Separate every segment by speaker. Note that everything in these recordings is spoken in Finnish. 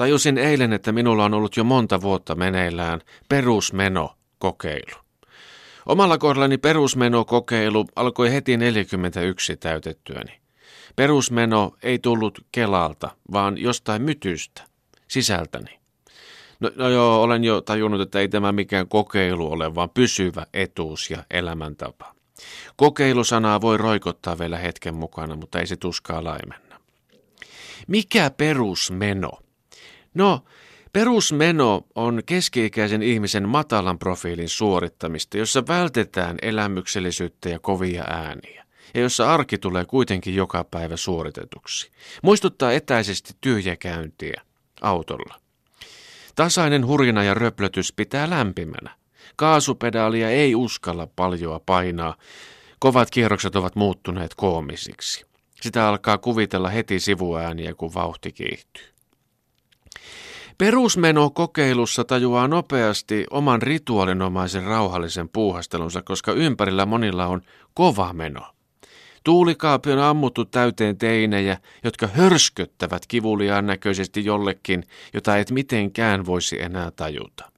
Speaker 1: Tajusin eilen, että minulla on ollut jo monta vuotta meneillään perusmenokokeilu. Omalla kohdallani perusmenokokeilu alkoi heti 41 täytettyäni. Perusmeno ei tullut Kelalta, vaan jostain mytystä, sisältäni. No, no joo, olen jo tajunnut, että ei tämä mikään kokeilu ole, vaan pysyvä etuus ja elämäntapa. Kokeilusanaa voi roikottaa vielä hetken mukana, mutta ei se tuskaa laimenna. Mikä perusmeno? No, perusmeno on keski-ikäisen ihmisen matalan profiilin suorittamista, jossa vältetään elämyksellisyyttä ja kovia ääniä ja jossa arki tulee kuitenkin joka päivä suoritetuksi. Muistuttaa etäisesti tyhjäkäyntiä autolla. Tasainen hurina ja röplötys pitää lämpimänä. Kaasupedaalia ei uskalla paljoa painaa. Kovat kierrokset ovat muuttuneet koomisiksi. Sitä alkaa kuvitella heti sivuääniä, kun vauhti kiihtyy. Perusmeno kokeilussa tajuaa nopeasti oman rituaalinomaisen rauhallisen puuhastelunsa, koska ympärillä monilla on kova meno. Tuulikaapi on ammuttu täyteen teinejä, jotka hörsköttävät kivuliaan näköisesti jollekin, jota et mitenkään voisi enää tajuta.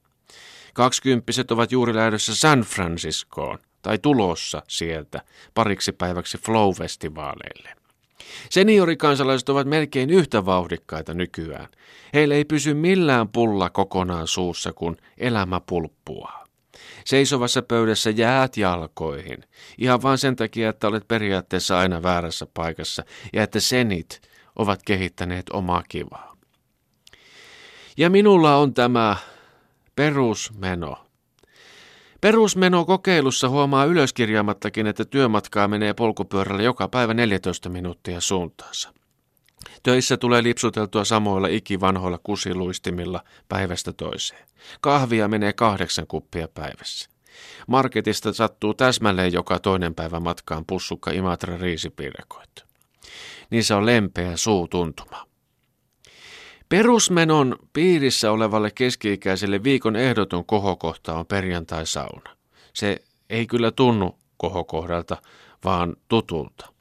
Speaker 1: Kaksikymppiset ovat juuri lähdössä San Franciscoon tai tulossa sieltä pariksi päiväksi Flow-festivaaleille. Seniorikansalaiset ovat melkein yhtä vauhdikkaita nykyään. Heillä ei pysy millään pulla kokonaan suussa, kun elämä pulppuaa. Seisovassa pöydässä jäät jalkoihin, ihan vain sen takia, että olet periaatteessa aina väärässä paikassa ja että senit ovat kehittäneet omaa kivaa. Ja minulla on tämä perusmeno. Perusmeno kokeilussa huomaa ylöskirjaamattakin, että työmatkaa menee polkupyörällä joka päivä 14 minuuttia suuntaansa. Töissä tulee lipsuteltua samoilla ikivanhoilla kusiluistimilla päivästä toiseen. Kahvia menee kahdeksan kuppia päivässä. Marketista sattuu täsmälleen joka toinen päivä matkaan pussukka Imatra riisipiirakoita. Niissä on lempeä suutuntuma. Perusmenon piirissä olevalle keski-ikäiselle viikon ehdoton kohokohta on perjantai-sauna. Se ei kyllä tunnu kohokohdalta, vaan tutulta.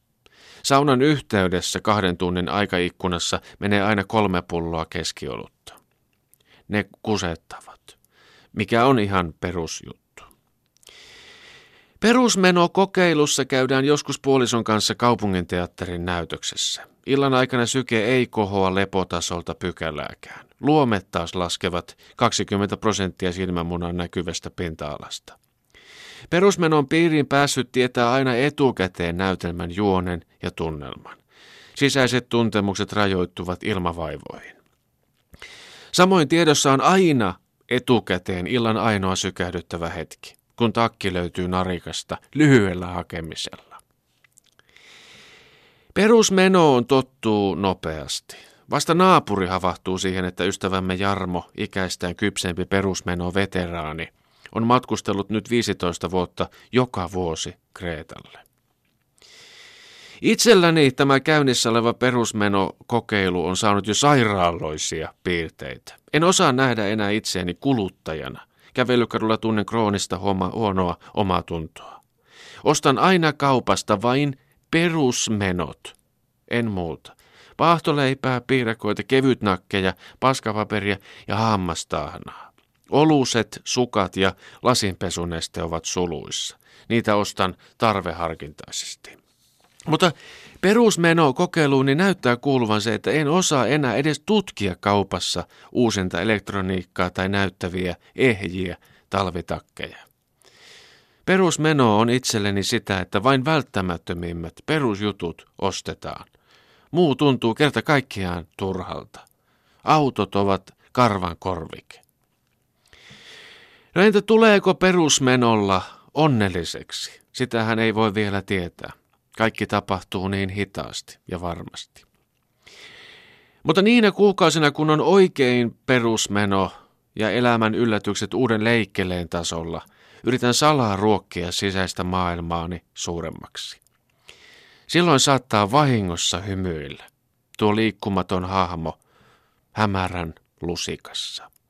Speaker 1: Saunan yhteydessä kahden tunnin aikaikkunassa menee aina kolme pulloa keskiolutta. Ne kusettavat, mikä on ihan perusjuttu. Perusmeno kokeilussa käydään joskus puolison kanssa kaupunginteatterin näytöksessä. Illan aikana syke ei kohoa lepotasolta pykälääkään. Luomet taas laskevat 20 prosenttia silmämunan näkyvästä pinta-alasta. Perusmenon piiriin päässyt tietää aina etukäteen näytelmän juonen ja tunnelman. Sisäiset tuntemukset rajoittuvat ilmavaivoihin. Samoin tiedossa on aina etukäteen illan ainoa sykähdyttävä hetki, kun takki löytyy narikasta lyhyellä hakemisella. Perusmenoon tottuu nopeasti. Vasta naapuri havahtuu siihen, että ystävämme Jarmo, ikäistään kypsempi perusmeno veteraani, on matkustellut nyt 15 vuotta joka vuosi Kreetalle. Itselläni tämä käynnissä oleva perusmenokokeilu on saanut jo sairaaloisia piirteitä. En osaa nähdä enää itseäni kuluttajana. Kävelykadulla tunnen kroonista huonoa omaa tuntoa. Ostan aina kaupasta vain perusmenot, en muuta. Paahtoleipää, piirakoita, kevytnakkeja, paskapaperia ja hammastahnaa. Oluset, sukat ja lasinpesuneste ovat suluissa. Niitä ostan tarveharkintaisesti. Mutta perusmeno kokeiluun niin näyttää kuuluvan se, että en osaa enää edes tutkia kaupassa uusinta elektroniikkaa tai näyttäviä ehjiä talvitakkeja. Perusmeno on itselleni sitä, että vain välttämättömimmät perusjutut ostetaan. Muu tuntuu kerta kaikkiaan turhalta. Autot ovat karvan korvike. No entä tuleeko perusmenolla onnelliseksi? Sitähän ei voi vielä tietää. Kaikki tapahtuu niin hitaasti ja varmasti. Mutta niinä kuukausina, kun on oikein perusmeno ja elämän yllätykset uuden leikkeleen tasolla – Yritän salaa ruokkia sisäistä maailmaani suuremmaksi. Silloin saattaa vahingossa hymyillä tuo liikkumaton hahmo hämärän lusikassa.